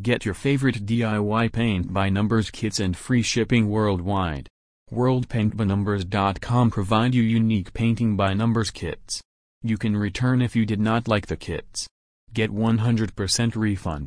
Get your favorite DIY paint by numbers kits and free shipping worldwide. WorldPaintByNumbers.com provide you unique painting by numbers kits. You can return if you did not like the kits. Get 100% refund.